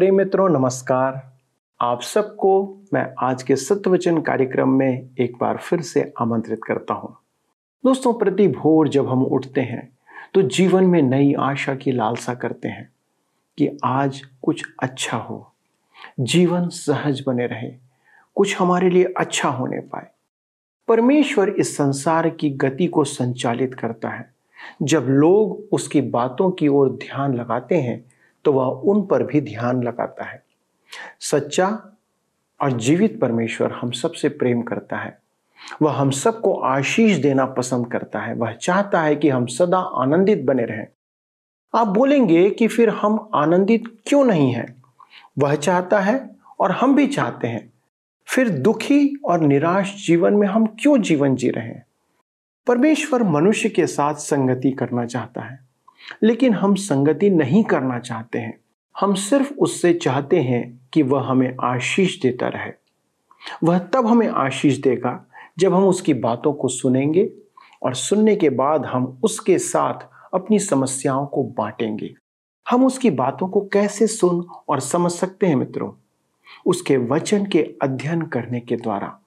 प्रेम मित्रों, नमस्कार। आप सबको मैं आज के सत्यवचन कार्यक्रम में एक बार फिर से आमंत्रित करता हूँ। दोस्तों प्रति भोर जब हम उठते हैं तो जीवन में नई आशा की लालसा करते हैं कि आज कुछ अच्छा हो। जीवन सहज बने रहे, कुछ हमारे लिए अच्छा होने पाए। परमेश्वर इस संसार की गति को संचालित करता है। जब लोग उसकी बातों की ओर ध्यान लगाते हैं तो वह उन पर भी ध्यान लगाता है। सच्चा और जीवित परमेश्वर हम सबसे प्रेम करता है। वह हम सबको आशीष देना पसंद करता है। वह चाहता है कि हम सदा आनंदित बने रहें। आप बोलेंगे कि फिर हम आनंदित क्यों नहीं हैं? वह चाहता है और हम भी चाहते हैं। फिर दुखी और निराश जीवन में हम क्यों जीवन जी रहे हैं? परमेश्वर मनुष्य के साथ संगति करना चाहता है। लेकिन हम संगति नहीं करना चाहते हैं। हम सिर्फ़ उससे चाहते हैं कि वह हमें आशीष देता रहे। वह तब हमें आशीष देगा जब हम उसकी बातों को सुनेंगे और सुनने के बाद हम उसके साथ अपनी समस्याओं को बांटेंगे। हम उसकी बातों को कैसे सुन और समझ सकते हैं मित्रों? उसके वचन के अध्ययन करने के द्वारा।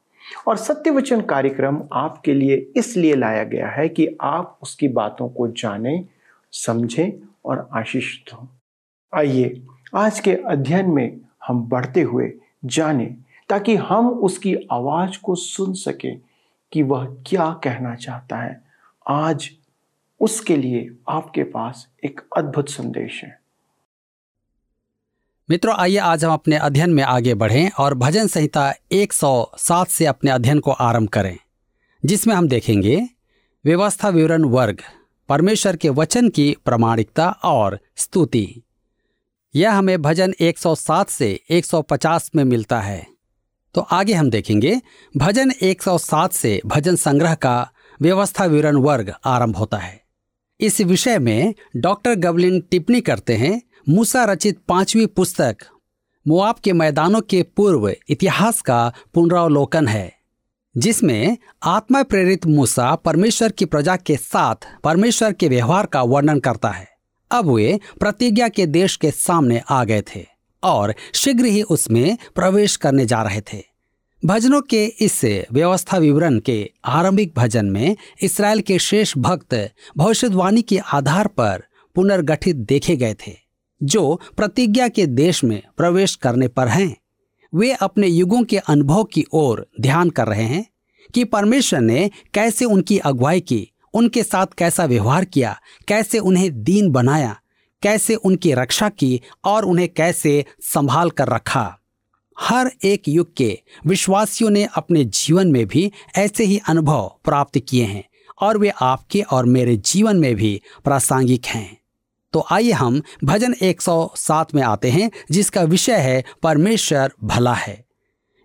और सत्य वचन कार्यक्रम आपके लिए इसलिए लाया गया है कि आप उसकी बातों को जानें समझें और आशीषित हों। आइए, आज के अध्ययन में हम बढ़ते हुए जाने, ताकि हम उसकी आवाज़ को सुन सकें कि वह क्या कहना चाहता है। आज उसके लिए आपके पास एक अद्भुत संदेश है। मित्रों, आइए आज हम अपने अध्ययन में आगे बढ़ें और भजन संहिता 107 से अपने अध्ययन को आरंभ करें, जिसमें हम देखेंगे, व्यवस्था विवरण वर्ग। परमेश्वर के वचन की प्रमाणिकता और स्तुति। यह हमें भजन 107 से 150 में मिलता है। तो आगे हम देखेंगे, भजन 107 से भजन संग्रह का व्यवस्था विवरण वर्ग आरंभ होता है। इस विषय में डॉक्टर गबलिन टिप्पणी करते हैं, मूसा रचित पांचवी पुस्तक, मुआब के मैदानों के पूर्व इतिहास का पुनरावलोकन है। जिसमें आत्मा प्रेरित मूसा परमेश्वर की प्रजा के साथ परमेश्वर के व्यवहार का वर्णन करता है। अब वे प्रतिज्ञा के देश के सामने आ गए थे और शीघ्र ही उसमें प्रवेश करने जा रहे थे। भजनों के इस व्यवस्था विवरण के आरंभिक भजन में इसराइल के शेष भक्त भविष्यवाणी के आधार पर पुनर्गठित देखे गए थे, जो प्रतिज्ञा के देश में प्रवेश करने पर हैं। वे अपने युगों के अनुभव की ओर ध्यान कर रहे हैं कि परमेश्वर ने कैसे उनकी अगुवाई की, उनके साथ कैसा व्यवहार किया, कैसे उन्हें दीन बनाया, कैसे उनकी रक्षा की और उन्हें कैसे संभाल कर रखा। हर एक युग के विश्वासियों ने अपने जीवन में भी ऐसे ही अनुभव प्राप्त किए हैं और वे आपके और मेरे जीवन में भी प्रासंगिक हैं। तो आइए हम भजन 107 में आते हैं, जिसका विषय है परमेश्वर भला है।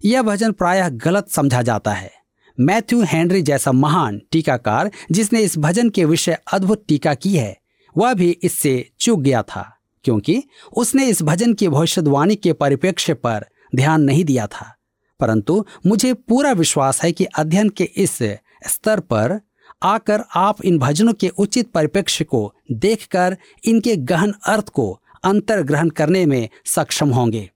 यह भजन प्रायः गलत समझा जाता है। मैथ्यू हेनरी जैसा महान टीकाकार, जिसने इस भजन के विषय अद्भुत टीका की है, वह भी इससे चूक गया था, क्योंकि उसने इस भजन की भविष्यवाणी के परिप्रेक्ष्य पर ध्यान नहीं दिया था। परंतु मुझे पूरा विश्वास है कि अध्ययन के इस स्तर पर आकर आप इन भजनों के उचित परिप्रेक्ष्य को देखकर इनके गहन अर्थ को अंतर ग्रहण करने में सक्षम होंगे।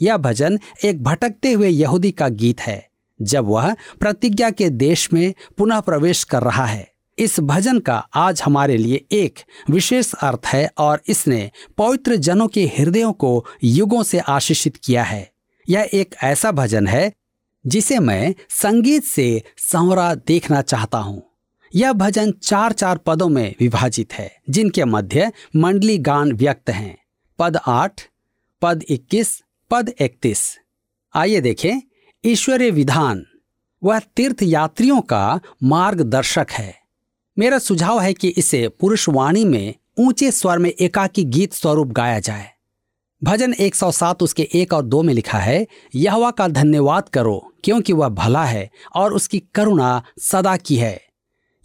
यह भजन एक भटकते हुए यहूदी का गीत है, जब वह प्रतिज्ञा के देश में पुनः प्रवेश कर रहा है। इस भजन का आज हमारे लिए एक विशेष अर्थ है और इसने पवित्र जनों के हृदयों को युगों से आशीषित किया है। यह एक ऐसा भजन है जिसे मैं संगीत से संवरा देखना चाहता हूँ। यह भजन चार चार पदों में विभाजित है, जिनके मध्य मंडली गान व्यक्त हैं। पद आठ, पद इक्कीस, पद इकतीस आइए देखें, ईश्वरीय विधान। वह तीर्थ यात्रियों का मार्गदर्शक है। मेरा सुझाव है कि इसे पुरुषवाणी में ऊँचे स्वर में एकाकी गीत स्वरूप गाया जाए। भजन 107 उसके एक और दो में लिखा है, यहवा का धन्यवाद करो, क्योंकि वह भला है और उसकी करुणा सदा की है।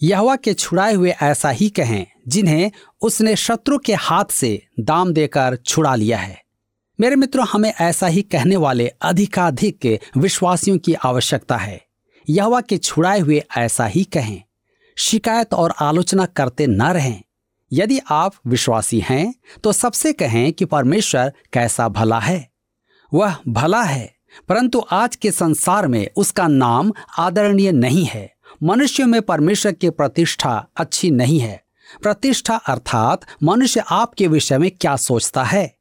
यहवा के छुड़ाए हुए ऐसा ही कहें, जिन्हें उसने शत्रु के हाथ से दाम देकर छुड़ा लिया है। मेरे मित्रों, हमें ऐसा ही कहने वाले अधिकाधिक विश्वासियों की आवश्यकता है। यहवा के छुड़ाए हुए ऐसा ही कहें, शिकायत और आलोचना करते न रहें। यदि आप विश्वासी हैं तो सबसे कहें कि परमेश्वर कैसा भला है। वह भला है, परंतु आज के संसार में उसका नाम आदरणीय नहीं है। मनुष्य में परमेश्वर की प्रतिष्ठा अच्छी नहीं है। प्रतिष्ठा अर्थात मनुष्य आपके विषय में क्या सोचता है?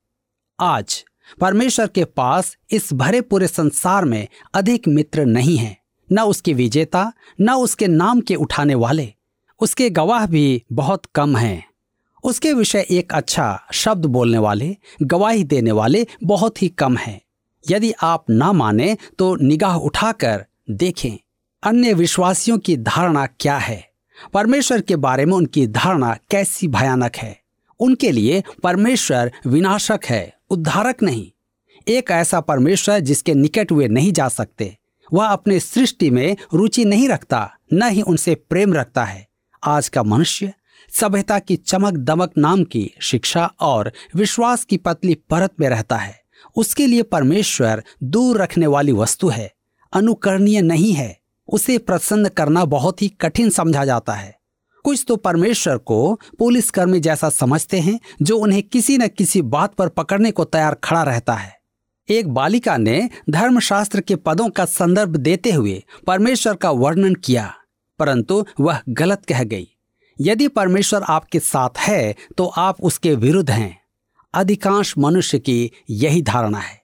आज, परमेश्वर के पास इस भरे पूरे संसार में अधिक मित्र नहीं है। न उसके विजेता, न उसके नाम के उठाने वाले। उसके गवाह भी बहुत कम हैं। उसके विषय एक अच्छा शब्द बोलने वाले, गवाही देने वाले बहुत ही कम हैं। यदि आप ना माने तो निगाह उठाकर देखें। अन्य विश्वासियों की धारणा क्या है? परमेश्वर के बारे में उनकी धारणा कैसी भयानक है? उनके लिए परमेश्वर विनाशक है, उद्धारक नहीं। एक ऐसा परमेश्वर जिसके निकट वे नहीं जा सकते। वह अपने सृष्टि में रुचि नहीं रखता, न ही उनसे प्रेम रखता है। आज का मनुष्य सभ्यता की चमक दमक नाम की शिक्षा और विश्वास की पतली परत में रहता है। उसके लिए परमेश्वर दूर रखने वाली वस्तु है, अनुकरणीय नहीं है। उसे प्रसन्न करना बहुत ही कठिन समझा जाता है। कुछ तो परमेश्वर को पुलिस कर्मी जैसा समझते हैं, जो उन्हें किसी न किसी बात पर पकड़ने को तैयार खड़ा रहता है। एक बालिका ने धर्मशास्त्र के पदों का संदर्भ देते हुए परमेश्वर का वर्णन किया, परंतु वह गलत कह गई। यदि परमेश्वर आपके साथ है तो आप उसके विरुद्ध हैं। अधिकांश मनुष्य की यही धारणा है।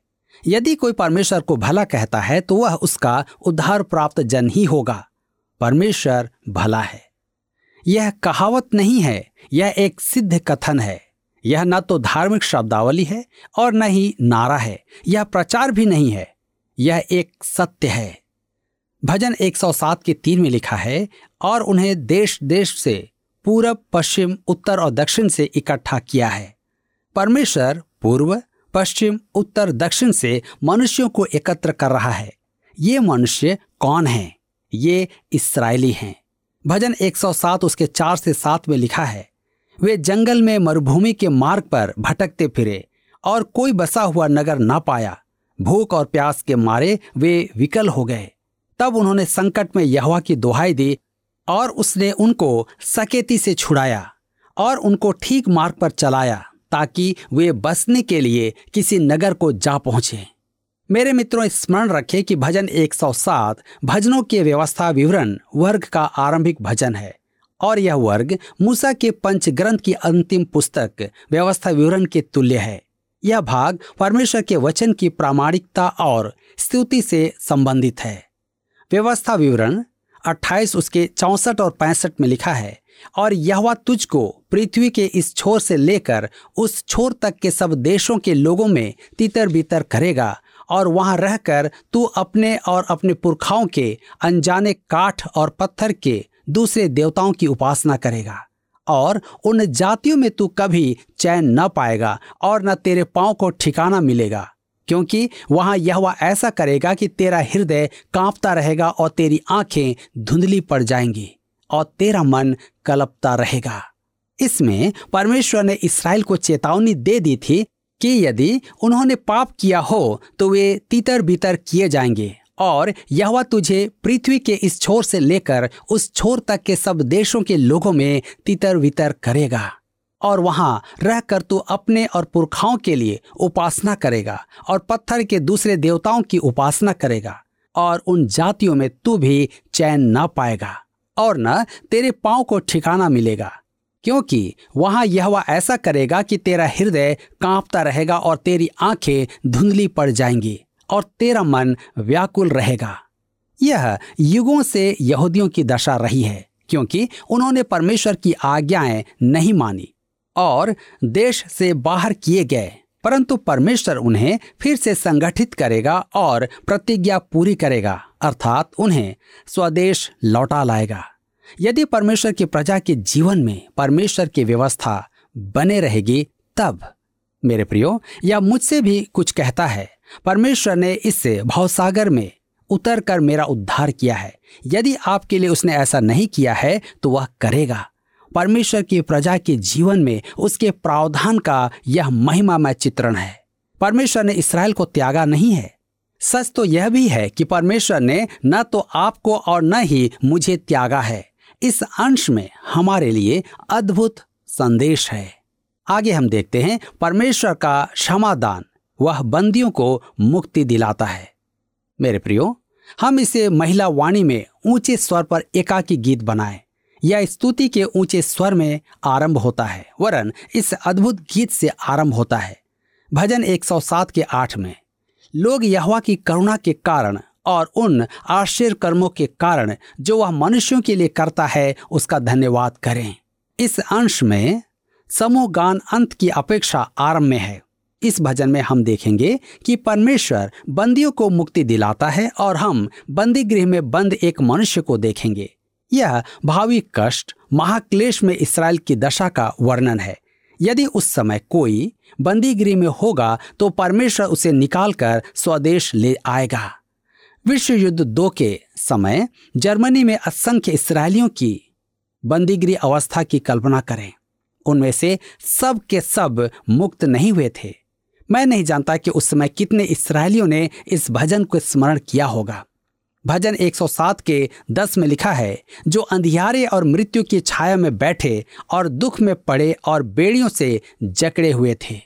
यदि कोई परमेश्वर को भला कहता है तो वह उसका उद्धार प्राप्त जन ही होगा। परमेश्वर भला है। यह कहावत नहीं है, यह एक सिद्ध कथन है। यह न तो धार्मिक शब्दावली है और न ही नारा है, यह प्रचार भी नहीं है, यह एक सत्य है। भजन 107 के तीन में लिखा है, और उन्हें देश देश से, पूरब, पश्चिम, उत्तर और दक्षिण से इकट्ठा किया है। परमेश्वर पूर्व पश्चिम, उत्तर, दक्षिण से मनुष्यों को एकत्र कर रहा है। ये मनुष्य कौन है? ये इसराइली हैं। भजन 107 उसके चार से सात में लिखा है, वे जंगल में मरुभूमि के मार्ग पर भटकते फिरे और कोई बसा हुआ नगर ना पाया। भूख और प्यास के मारे वे विकल हो गए। तब उन्होंने संकट में यहवा की दुहाई दी और उसने उनको सकेती से छुड़ाया और उनको ठीक मार्ग पर चलाया। ताकि वे बसने के लिए किसी नगर को जा पहुँचे। मेरे मित्रों, स्मरण रखें कि भजन 107 भजनों के व्यवस्था विवरण वर्ग का आरंभिक भजन है और यह वर्ग मूसा के पंच ग्रंथ की अंतिम पुस्तक व्यवस्था विवरण के तुल्य है। यह भाग परमेश्वर के वचन की प्रामाणिकता और स्तुति से संबंधित है। व्यवस्था विवरण 28 उसके चौसठ और पैंसठ में लिखा है, और यह तुझको पृथ्वी के इस छोर से लेकर उस छोर तक के सब देशों के लोगों में तितर बितर करेगा, और वहाँ रहकर तू अपने और अपने पुरखाओं के, अनजाने काठ और पत्थर के दूसरे देवताओं की उपासना करेगा, और उन जातियों में तू कभी चैन न पाएगा और न तेरे पाँव को ठिकाना मिलेगा, क्योंकि वहाँ यह ऐसा करेगा कि तेरा हृदय कांपता रहेगा और तेरी आँखें धुंधली पड़ जाएँगी और तेरा मन कलपता रहेगा। इसमें परमेश्वर ने इसराइल को चेतावनी दे दी थी कि यदि उन्होंने पाप किया हो तो वे तीतर बितर किए जाएँगे। और यह तुझे पृथ्वी के इस छोर से लेकर उस छोर तक के सब देशों के लोगों में तितर वितर करेगा। और वहाँ रहकर तू अपने और पुरखाओं के लिए उपासना करेगा, और पत्थर के दूसरे देवताओं की उपासना करेगा, और उन जातियों में तू भी चैन न पाएगा, और न तेरे पाँव को ठिकाना मिलेगा। क्योंकि वहाँ यह ऐसा करेगा कि तेरा हृदय कांपता रहेगा और तेरी आँखें धुंधली पड़ जाएँगी और तेरा मन व्याकुल रहेगा। यह युगों से यहूदियों की दशा रही है, क्योंकि उन्होंने परमेश्वर की आज्ञाएँ नहीं मानी और देश से बाहर किए गए, परंतु परमेश्वर उन्हें फिर से संगठित करेगा और प्रतिज्ञा पूरी करेगा, अर्थात उन्हें स्वदेश लौटा लाएगा। यदि परमेश्वर की प्रजा के जीवन में परमेश्वर की व्यवस्था बने रहेगी, तब, मेरे प्रियो या मुझसे भी कुछ कहता है। परमेश्वर ने इससे भावसागर में उतर कर मेरा उद्धार किया है। यदि आपके लिए उसने ऐसा नहीं किया है तो वह करेगा। परमेश्वर की प्रजा के जीवन में उसके प्रावधान का यह महिमामय चित्रण है। परमेश्वर ने इसराइल को त्यागा नहीं है। सच तो यह भी है कि परमेश्वर ने न तो आपको और न ही मुझे त्यागा है। इस अंश में हमारे लिए अद्भुत संदेश है। आगे हम देखते हैं, परमेश्वर का क्षमादान, वह बंदियों को मुक्ति दिलाता है। मेरे प्रियो, हम इसे महिला वाणी में ऊँचे स्वर पर एकाकी गीत बनाए यह स्तुति के ऊँचे स्वर में आरंभ होता है, वरन इस अद्भुत गीत से आरंभ होता है। भजन 107 के आठ में, लोग यहवा की करुणा के कारण और उन आश्चर्य कर्मों के कारण जो वह मनुष्यों के लिए करता है, उसका धन्यवाद करें। इस अंश में समूह गान अंत की अपेक्षा आरंभ में है। इस भजन में हम देखेंगे कि परमेश्वर बंदियों को मुक्ति दिलाता है और हम बंदी गृह में बंद एक मनुष्य को देखेंगे। यह भावी कष्ट, महाक्लेश में इसराइल की दशा का वर्णन है। यदि उस समय कोई बंदी गृह में होगा तो परमेश्वर उसे निकालकर स्वदेश ले आएगा। विश्व युद्ध दो के समय जर्मनी में असंख्य इसराइलियों की बंदीगृह अवस्था की कल्पना करें। उनमें से सब के सब मुक्त नहीं हुए थे। मैं नहीं जानता कि उस समय कितने इसराइलियों ने इस भजन को स्मरण किया होगा। भजन 107 के 10 में लिखा है, जो अंधियारे और मृत्यु की छाया में बैठे और दुख में पड़े और बेड़ियों से जकड़े हुए थे।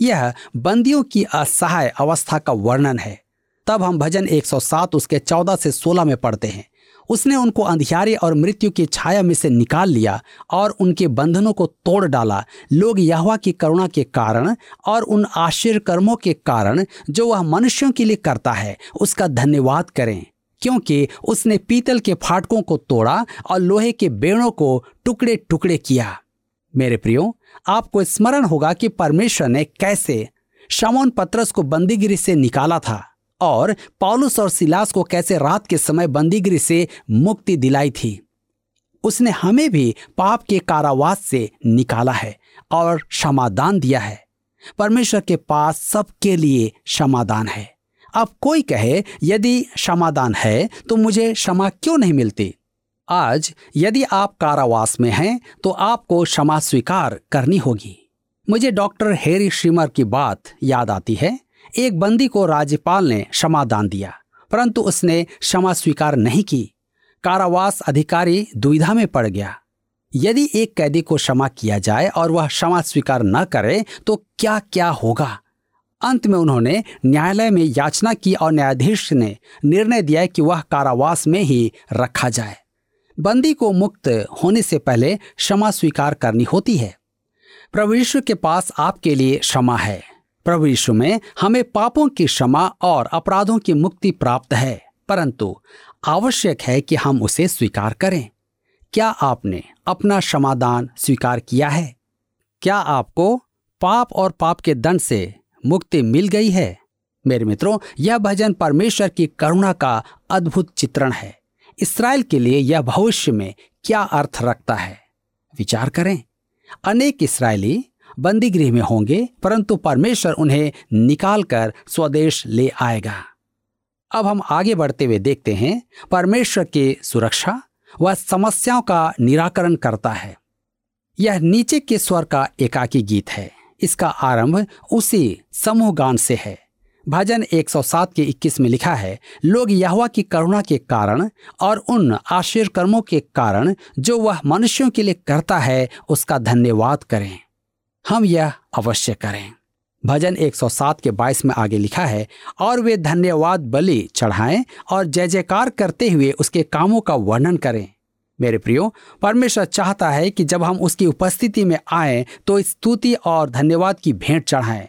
यह बंदियों की असहाय अवस्था का वर्णन है। तब हम भजन 107 उसके 14 से 16 में पढ़ते हैं। उसने उनको अंधियारे और मृत्यु की छाया में से निकाल लिया और उनके बंधनों को तोड़ डाला। लोग यहवा की करुणा के कारण और उन आश्चर्य कर्मों के कारण जो वह मनुष्यों के लिए करता है, उसका धन्यवाद करें। क्योंकि उसने पीतल के फाटकों को तोड़ा और लोहे के बेड़ों को टुकड़े टुकड़े किया। मेरे प्रियो, आपको स्मरण होगा कि परमेश्वर ने कैसे शमोन पत्रस को बंदीगिरी से निकाला था। और पौलुस और सिलास को कैसे रात के समय बंदीगिरी से मुक्ति दिलाई थी। उसने हमें भी पाप के कारावास से निकाला है और क्षमादान दिया है। परमेश्वर के पास सबके लिए क्षमादान है। अब कोई कहे, यदि क्षमादान है तो मुझे क्षमा क्यों नहीं मिलती? आज यदि आप कारावास में हैं तो आपको क्षमा स्वीकार करनी होगी। मुझे डॉक्टर हेरी श्रीमर की बात याद आती है। एक बंदी को राज्यपाल ने क्षमादान दिया, परंतु उसने क्षमा स्वीकार नहीं की। कारावास अधिकारी दुविधा में पड़ गया। यदि एक कैदी को क्षमा किया जाए और वह क्षमा स्वीकार न करे तो क्या क्या होगा? अंत में उन्होंने न्यायालय में याचना की और न्यायाधीश ने निर्णय दिया कि वह कारावास में ही रखा जाए। बंदी को मुक्त होने से पहले क्षमा स्वीकार करनी होती है। प्रभु के पास आपके लिए क्षमा है। प्रभु यीशु में हमें पापों की क्षमा और अपराधों की मुक्ति प्राप्त है, परंतु आवश्यक है कि हम उसे स्वीकार करें। क्या आपने अपना क्षमादान स्वीकार किया है? क्या आपको पाप और पाप के दंड से मुक्ति मिल गई है? मेरे मित्रों, यह भजन परमेश्वर की करुणा का अद्भुत चित्रण है। इसराइल के लिए यह भविष्य में क्या अर्थ रखता है? विचार करें। अनेक इसराइली बंदी गृह में होंगे, परंतु परमेश्वर उन्हें निकालकर स्वदेश ले आएगा। अब हम आगे बढ़ते हुए देखते हैं, परमेश्वर की सुरक्षा व समस्याओं का निराकरण करता है। यह नीचे के स्वर का एकाकी गीत है। इसका आरंभ उसी समूह गान से है। भजन 107 के 21 में लिखा है, लोग यहवा की करुणा के कारण और उन आश्चर्य कर्मों के कारण जो वह मनुष्यों के लिए करता है, उसका धन्यवाद करें। हम यह अवश्य करें। भजन 107 के 22 में आगे लिखा है, और वे धन्यवाद बलि चढ़ाएँ और जय जयकार करते हुए उसके कामों का वर्णन करें। मेरे प्रियो, परमेश्वर चाहता है कि जब हम उसकी उपस्थिति में आए तो स्तुति और धन्यवाद की भेंट चढ़ाएँ।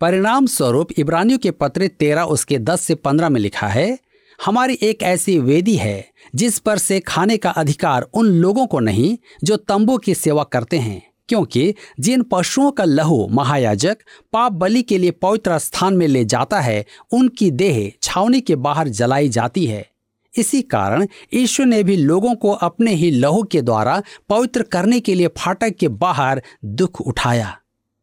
परिणाम स्वरूप इब्रानियों के पत्र तेरह उसके दस से पंद्रह में लिखा है, हमारी एक ऐसी वेदी है, जिस पर से खाने का अधिकार उन लोगों को नहीं, जो तंबू की सेवा करते हैं। क्योंकि जिन पशुओं का लहू महायाजक पाप बलि के लिए पवित्र स्थान में ले जाता है, उनकी देह छावनी के बाहर जलाई जाती है। इसी कारण ईश्वर ने भी लोगों को अपने ही लहू के द्वारा पवित्र करने के लिए फाटक के बाहर दुख उठाया।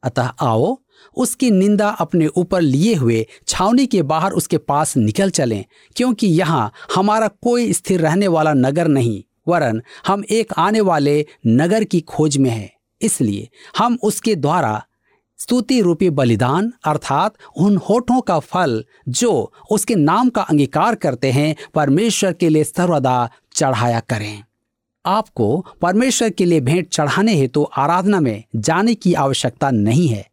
अतः आओ, उसकी निंदा अपने ऊपर लिए हुए छावनी के बाहर उसके पास निकल चलें, क्योंकि यहाँ हमारा कोई स्थिर रहने वाला नगर नहीं, वरन हम एक आने वाले नगर की खोज में हैं। इसलिए हम उसके द्वारा स्तुति रूपी बलिदान अर्थात उन होठों का फल जो उसके नाम का अंगीकार करते हैं, परमेश्वर के लिए सर्वदा चढ़ाया करें। आपको परमेश्वर के लिए भेंट चढ़ाने हेतु तो आराधना में जाने की आवश्यकता नहीं है,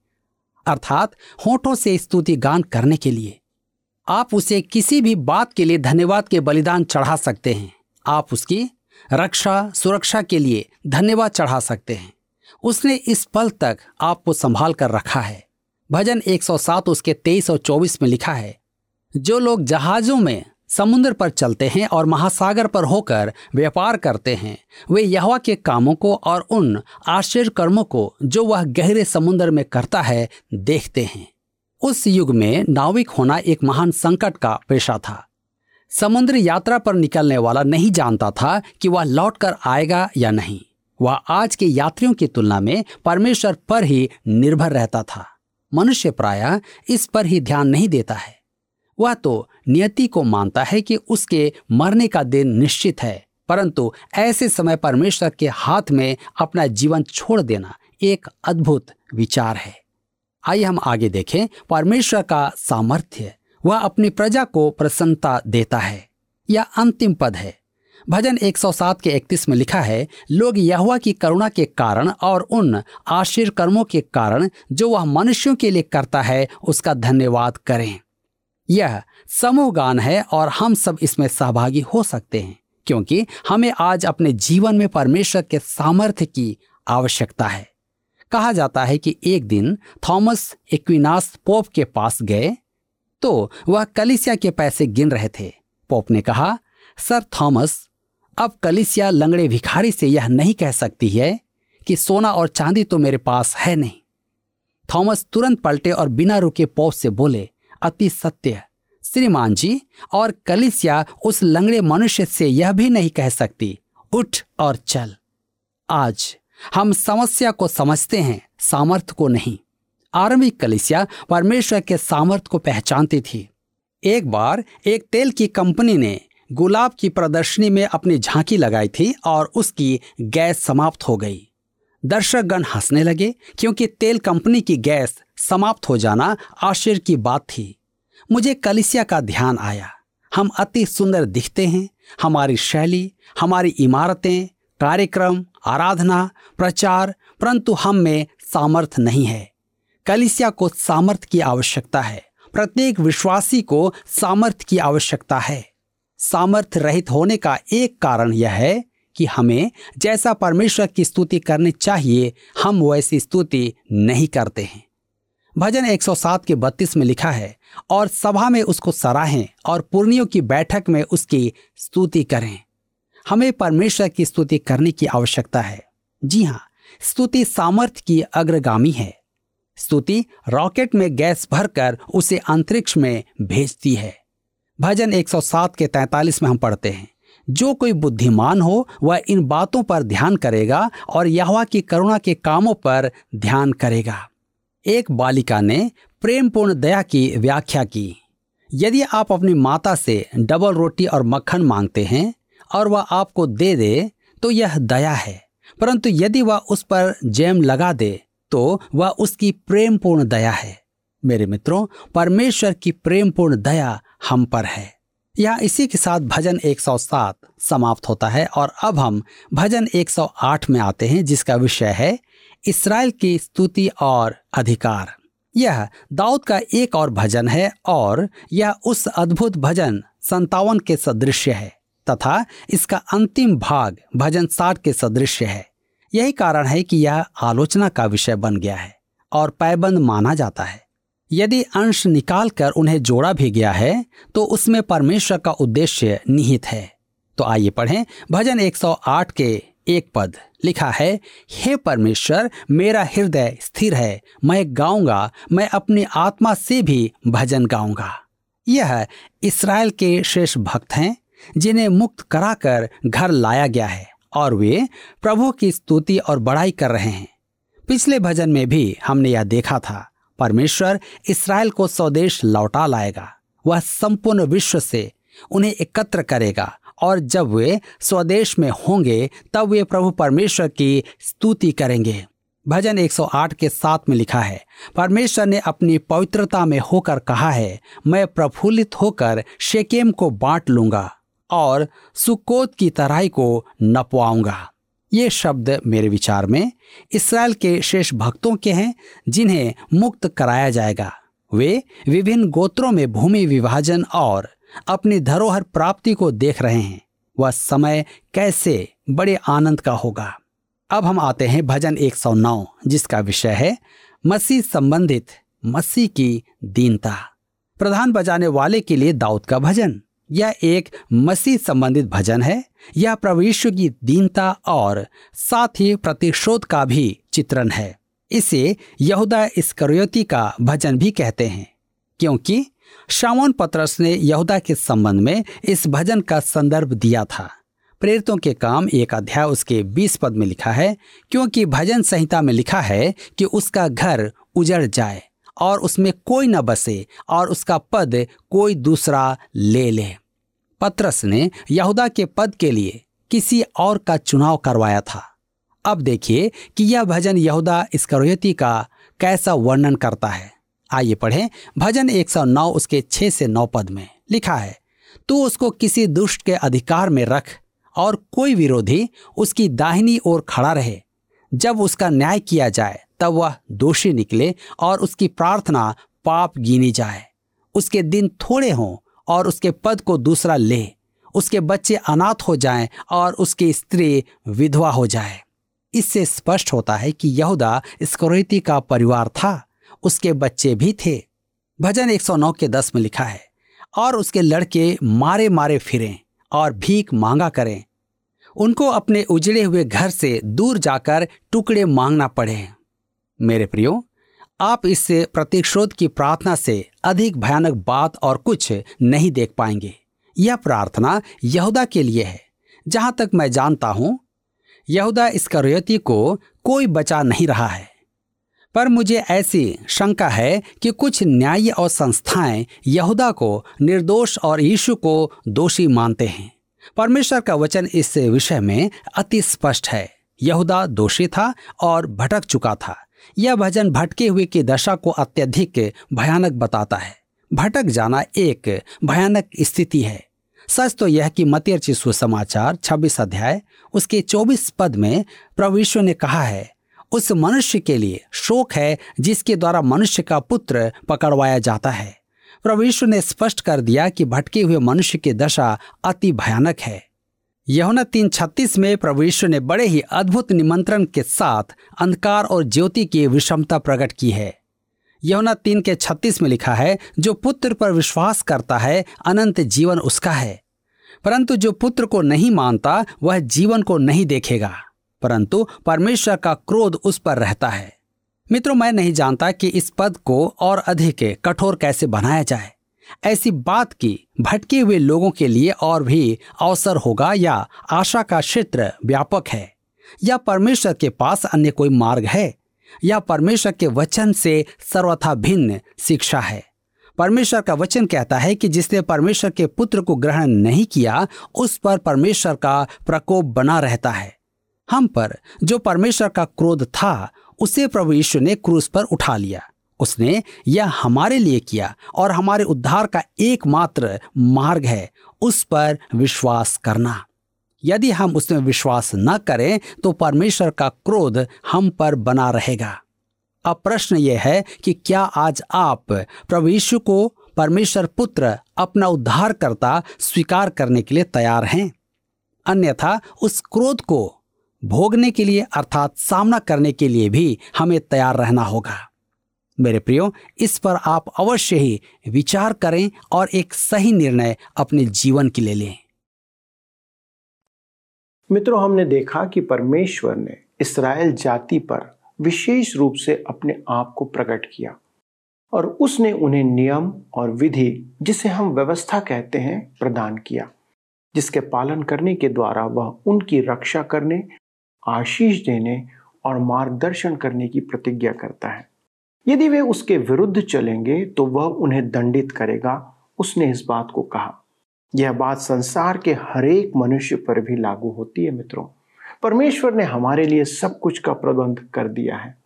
अर्थात होठों से स्तुति गान करने के लिए। आप उसे किसी भी बात के लिए धन्यवाद के बलिदान चढ़ा सकते हैं। आप उसकी रक्षा, सुरक्षा के लिए धन्यवाद चढ़ा सकते हैं। उसने इस पल तक आपको संभाल कर रखा है। भजन 107 उसके 23 और 24 में लिखा है, जो लोग जहाजों में समुद्र पर चलते हैं और महासागर पर होकर व्यापार करते हैं, वे यहवा के कामों को और उन आश्चर्य कर्मों को जो वह गहरे समुद्र में करता है, देखते हैं। उस युग में नाविक होना एक महान संकट का पेशा था। समुद्र यात्रा पर निकलने वाला नहीं जानता था कि वह लौट कर आएगा या नहीं। वह आज के यात्रियों की तुलना में परमेश्वर पर ही निर्भर रहता था। मनुष्य प्राय इस पर ही ध्यान नहीं देता है। वह तो नियति को मानता है कि उसके मरने का दिन निश्चित है, परंतु ऐसे समय परमेश्वर के हाथ में अपना जीवन छोड़ देना एक अद्भुत विचार है। आइए हम आगे देखें परमेश्वर का सामर्थ्य। वह अपनी प्रजा को प्रसन्नता देता है। यह अंतिम पद है। भजन 107 के 31 में लिखा है, लोग यहुआ की करुणा के कारण और उन आशीर कर्मों के कारण जो वह मनुष्यों के लिए करता है, उसका धन्यवाद करें। यह समूह गान है और हम सब इसमें सहभागी हो सकते हैं, क्योंकि हमें आज अपने जीवन में परमेश्वर के सामर्थ्य की आवश्यकता है। कहा जाता है कि एक दिन थॉमस एक्विनास पोप के पास गए तो वह कलिसिया के पैसे गिन रहे थे। पोप ने कहा, सर थॉमस अब कलिसिया लंगड़े भिखारी से यह नहीं कह सकती है कि सोना और चांदी तो मेरे पास है नहीं। थॉमस तुरंत पलटे और बिना रुके पोप से बोले, अति सत्य, श्रीमान जी, और कलिसिया उस लंगड़े मनुष्य से यह भी नहीं कह सकती। उठ और चल। आज हम समस्या को समझते हैं सामर्थ्य को नहीं। आरंभिक कलिसिया परमेश्वर के सामर्थ्य को पहचानती थी। एक बार एक तेल की कंपनी ने गुलाब की प्रदर्शनी में अपनी झांकी लगाई थी और उसकी गैस समाप्त हो गई। दर्शकगण हंसने लगे, क्योंकि तेल कंपनी की गैस समाप्त हो जाना आश्चर्य की बात थी। मुझे कलिसिया का ध्यान आया। हम अति सुंदर दिखते हैं। हमारी शैली, हमारी इमारतें, कार्यक्रम, आराधना, प्रचार, परंतु हम में सामर्थ नहीं है। कलिसिया को सामर्थ की आवश्यकता है। प्रत्येक विश्वासी को सामर्थ की आवश्यकता है। सामर्थ रहित होने का एक कारण यह है कि हमें जैसा परमेश्वर की स्तुति करनी चाहिए, हम वैसी स्तुति नहीं करते हैं। भजन 107 के 32 में लिखा है, और सभा में उसको सराहें और पुर्णियों की बैठक में उसकी स्तुति करें। हमें परमेश्वर की स्तुति करने की आवश्यकता है। जी हाँ स्तुति सामर्थ्य की अग्रगामी है। स्तुति रॉकेट में गैस भरकर उसे अंतरिक्ष में भेजती है। भजन 107 के 43 में हम पढ़ते हैं। जो कोई बुद्धिमान हो, वह इन बातों पर ध्यान करेगा और यहवा की करुणा के कामों पर ध्यान करेगा। एक बालिका ने प्रेमपूर्ण दया की व्याख्या की। यदि आप अपनी माता से डबल रोटी और मक्खन मांगते हैं और वह आपको दे दे तो यह दया है। परंतु यदि वह उस पर जैम लगा दे तो वह उसकी प्रेमपूर्ण दया है। मेरे मित्रों, परमेश्वर की प्रेमपूर्ण दया हम पर है। यह इसी के साथ भजन 107 समाप्त होता है और अब हम भजन 108 में आते हैं, जिसका विषय है इसराइल की स्तुति और अधिकार। यह दाऊद का एक और भजन है और यह उस अद्भुत भजन संतावन के सदृश है तथा इसका अंतिम भाग भजन साठ के सदृश है। यही कारण है कि यह आलोचना का विषय बन गया है और पैबंद माना जाता है। यदि अंश निकाल कर उन्हें जोड़ा भी गया है तो उसमें परमेश्वर का उद्देश्य निहित है। तो आइए पढ़ें, भजन 108 के एक पद, लिखा है, हे परमेश्वर, मेरा हृदय स्थिर है, मैं गाऊँगा, मैं अपनी आत्मा से भी भजन गाऊँगा। यह इसराइल के शेष भक्त हैं, जिन्हें मुक्त कराकर घर लाया गया है, और वे प्रभु की स्तुति और बड़ाई कर रहे हैं। पिछले भजन में भी हमने यह देखा था। परमेश्वर इसराइल को स्वदेश लौटा लाएगा। वह संपूर्ण विश्व से उन्हें एकत्र करेगा और जब वे स्वदेश में होंगे, तब वे प्रभु परमेश्वर की स्तुति करेंगे। भजन 108 के साथ में लिखा है, परमेश्वर ने अपनी पवित्रता में होकर कहा है, मैं प्रफुल्लित होकर शेकेम को बांट लूँगा और सुकोत की तराई को नपवाऊँगा। ये शब्द मेरे विचार में इसराइल के शेष भक्तों के हैं, जिन्हें मुक्त कराया जाएगा। वे विभिन्न गोत्रों में भूमि विभाजन और अपनी धरोहर प्राप्ति को देख रहे हैं। वह समय कैसे बड़े आनंद का होगा। अब हम आते हैं भजन 109 जिसका विषय है मसीह संबंधित, मसीह की दीनता। प्रधान बजाने वाले के लिए दाऊद का भजन। यह एक मसीह संबंधित भजन है यह प्रभु की दीनता और साथ ही प्रतिशोध का भी चित्रण है। इसे यहूदा इसकरियोती का भजन भी कहते हैं, क्योंकि शामोन पत्रस ने यहूदा के संबंध में इस भजन का संदर्भ दिया था। प्रेरितों के काम एक अध्याय उसके बीस पद में लिखा है, क्योंकि भजन संहिता में लिखा है कि उसका घर उजड़ जाए। और उसमें कोई न बसे और उसका पद कोई दूसरा ले ले। पत्रस ने यहूदा के पद के लिए किसी और का चुनाव करवाया था। अब देखिए कि यह भजन यहूदा इसकरोयती का कैसा वर्णन करता है। आइए पढ़ें भजन 109 उसके 6 से 9 पद में लिखा है, तू उसको किसी दुष्ट के अधिकार में रख और कोई विरोधी उसकी दाहिनी ओर खड़ा रहे जब उसका न्याय किया जाए, तब वह दोषी निकले और उसकी प्रार्थना पाप गिनी जाए। उसके दिन थोड़े हों और उसके पद को दूसरा ले। उसके बच्चे अनाथ हो जाएँ और उसकी स्त्री विधवा हो जाए। इससे स्पष्ट होता है कि यहूदा स्कोरेती का परिवार था, उसके बच्चे भी थे। भजन 109 के दस में लिखा है, और उसके लड़के मारे मारे फिरें और भीख मांगा करें उनको अपने उजड़े हुए घर से दूर जाकर टुकड़े मांगना पड़े। मेरे प्रियो, आप इससे प्रतिशोध की प्रार्थना से अधिक भयानक बात और कुछ नहीं देख पाएँगे। यह प्रार्थना यहूदा के लिए है, जहाँ तक मैं जानता हूँ, यहूदा इस को कोई बचा नहीं रहा है। पर मुझे ऐसी शंका है कि कुछ न्याय और संस्थाएँ यहूदा को निर्दोष और यीशु को दोषी मानते हैं। परमेश्वर का वचन इस विषय में अति स्पष्ट है। यहूदा दोषी था और भटक चुका था। यह भजन भटके हुए की दशा को अत्यधिक भयानक बताता है। भटक जाना एक भयानक स्थिति है। सच तो यह कि मतियर्ची सुसमाचार 26 अध्याय, उसके 24 पद में प्रभु ने कहा है, उस मनुष्य के लिए शोक है जिसके द्वारा मनुष्य का पुत्र पकड़वाया जाता है। प्रभु यीशु ने स्पष्ट कर दिया कि भटके हुए मनुष्य की दशा अति भयानक है। यहुना तीन छत्तीस में प्रभु यीशु ने बड़े ही अद्भुत निमंत्रण के साथ अंधकार और ज्योति की विषमता प्रकट की है। यहुना तीन के छत्तीस में लिखा है, जो पुत्र पर विश्वास करता है, अनंत जीवन उसका है। परंतु जो पुत्र को नहीं मानता, वह जीवन को नहीं देखेगा। परंतु परमेश्वर का क्रोध उस पर रहता है। मित्रों, मैं नहीं जानता कि इस पद को और अधिक कठोर कैसे बनाया जाए। ऐसी बात की भटके हुए लोगों के लिए और भी अवसर होगा या आशा का क्षेत्र व्यापक है, या परमेश्वर के पास अन्य कोई मार्ग है, या परमेश्वर के वचन से सर्वथा भिन्न शिक्षा है। परमेश्वर का वचन कहता है कि जिसने परमेश्वर के पुत्र को ग्रहण नहीं किया, उस पर परमेश्वर का प्रकोप बना रहता है। हम पर जो परमेश्वर का क्रोध था उसे प्रभु यीशु ने क्रूस पर उठा लिया। उसने, यह हमारे लिए किया और हमारे उद्धार का एकमात्र मार्ग है, उस पर विश्वास करना। यदि हम उसमें विश्वास न करें तो परमेश्वर का क्रोध हम पर बना रहेगा। अब प्रश्न यह है कि क्या आज आप प्रभु यीशु को परमेश्वर पुत्र अपना उद्धार करता स्वीकार करने के लिए तैयार हैं? अन्यथा उस क्रोध को भोगने के लिए अर्थात सामना करने के लिए भी हमें तैयार रहना होगा। मेरे प्रियो, इस पर आप अवश्य ही विचार करें और एक सही निर्णय अपने जीवन के लिए लें। मित्रों, हमने देखा कि परमेश्वर ने इसराइल जाति पर विशेष रूप से अपने आप को प्रकट किया और उसने उन्हें नियम और विधि, जिसे हम व्यवस्था कहते हैं, प्रदान किया, जिसके पालन करने के द्वारा वह उनकी रक्षा करने आशीष देने और मार्गदर्शन करने की प्रतिज्ञा करता है। यदि वे उसके विरुद्ध चलेंगे तो वह उन्हें दंडित करेगा, उसने इस बात को कहा। यह बात संसार के हरेक मनुष्य पर भी लागू होती है मित्रों। परमेश्वर ने हमारे लिए सब कुछ का प्रबंध कर दिया है।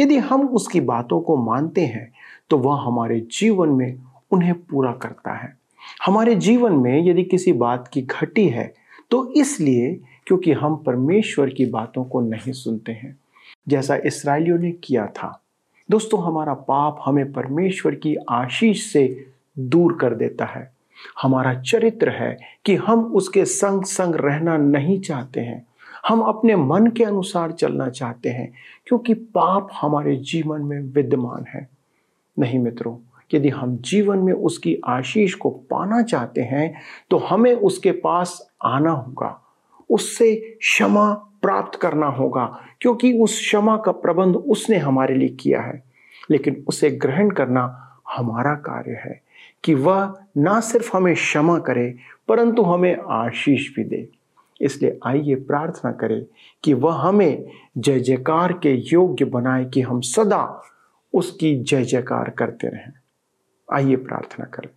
यदि हम उसकी बातों को मानते हैं तो वह हमारे जीवन में उन्हें पूरा करता है। हमारे जीवन में यदि किसी बात की घटी है तो इसलिए क्योंकि हम परमेश्वर की बातों को नहीं सुनते हैं। जैसा इसराइलियों ने किया था। दोस्तों, हमारा पाप हमें परमेश्वर की आशीष से दूर कर देता है। हमारा चरित्र है कि हम उसके संग संग रहना नहीं चाहते हैं। हम अपने मन के अनुसार चलना चाहते हैं, क्योंकि पाप हमारे जीवन में विद्यमान है। नहीं मित्रों, यदि हम जीवन में उसकी आशीष को पाना चाहते हैं तो हमें उसके पास आना होगा। उससे क्षमा प्राप्त करना होगा, क्योंकि उस क्षमा का प्रबंध उसने हमारे लिए किया है। लेकिन उसे ग्रहण करना हमारा कार्य है कि वह ना सिर्फ़ हमें क्षमा करे, परंतु हमें आशीष भी दे। इसलिए आइए प्रार्थना करें कि वह हमें जय जयकार के योग्य बनाए कि हम सदा उसकी जय जयकार करते रहें। आइए प्रार्थना करें।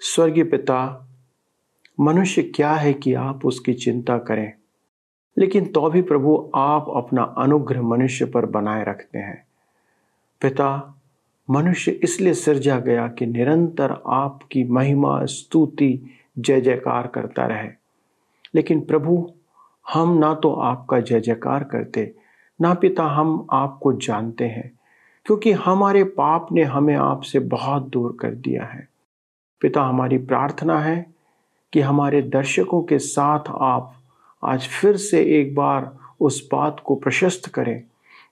स्वर्गीय पिता मनुष्य क्या है कि आप उसकी चिंता करें? लेकिन तो भी प्रभु आप अपना अनुग्रह मनुष्य पर बनाए रखते हैं। पिता, मनुष्य इसलिए सिरजा गया कि निरंतर आपकी महिमा, स्तुति, जय जयकार करता रहे। लेकिन प्रभु, हम ना तो आपका जय जयकार करते, ना पिता हम आपको जानते हैं, क्योंकि हमारे पाप ने हमें आपसे बहुत दूर कर दिया है। पिता, हमारी प्रार्थना है कि हमारे दर्शकों के साथ आप आज फिर से एक बार उस बात को प्रशस्त करें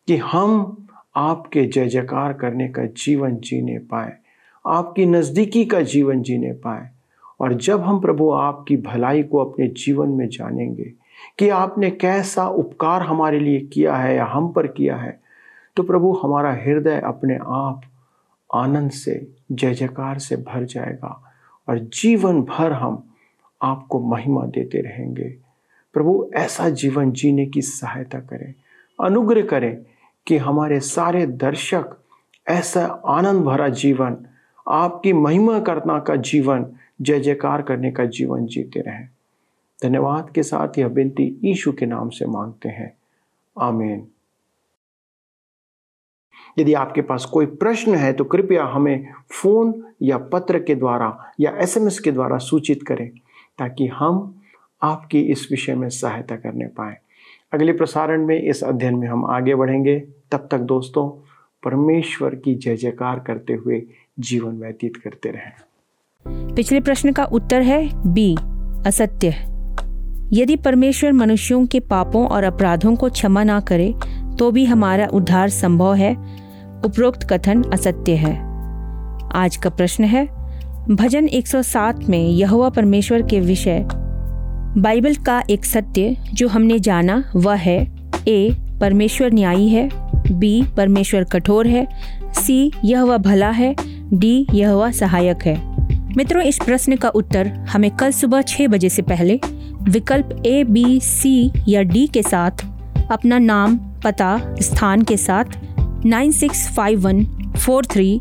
कि हम आपके जय जयकार करने का जीवन जीने पाए, आपकी नज़दीकी का जीवन जीने पाए। और जब हम प्रभु आपकी भलाई को अपने जीवन में जानेंगे कि आपने कैसा उपकार हमारे लिए किया है या हम पर किया है तो प्रभु हमारा हृदय अपने आप आनंद से, जय जयकार से भर जाएगा। और जीवन भर हम आपको महिमा देते रहेंगे। प्रभु, ऐसा जीवन जीने की सहायता करें। अनुग्रह करें कि हमारे सारे दर्शक ऐसा आनंद भरा जीवन, आपकी महिमा करना का जीवन, जय जयकार करने का जीवन जीते रहें। धन्यवाद के साथ यह बिनती ईशु के नाम से मांगते हैं। आमीन। यदि आपके पास कोई प्रश्न है तो कृपया हमें फ़ोन या पत्र के द्वारा या एसएमएस के द्वारा सूचित करें। ताकि हम आपकी इस विषय में सहायता करने पाए। अगले प्रसारण में, इस अध्ययन में हम आगे बढ़ेंगे। तब तक दोस्तों, परमेश्वर की जय जयकार करते हुए जीवन व्यतीत करते रहें। पिछले प्रश्न का उत्तर है बी, असत्य। यदि परमेश्वर मनुष्यों के पापों और अपराधों को क्षमा ना करे तो भी हमारा उद्धार संभव है। उपरोक्त कथन असत्य है। आज का प्रश्न है भजन 107 में यहोवा परमेश्वर के विषय। बाइबल का एक सत्य जो हमने जाना, वह है, ए, परमेश्वर न्यायी है, बी, परमेश्वर कठोर है, सी यह वह भला है, डी यह वह सहायक है। मित्रों, इस प्रश्न का उत्तर हमें कल सुबह छह बजे से पहले विकल्प ए, बी, सी या डी के साथ, अपना नाम, पता, स्थान के साथ, nine six five one four three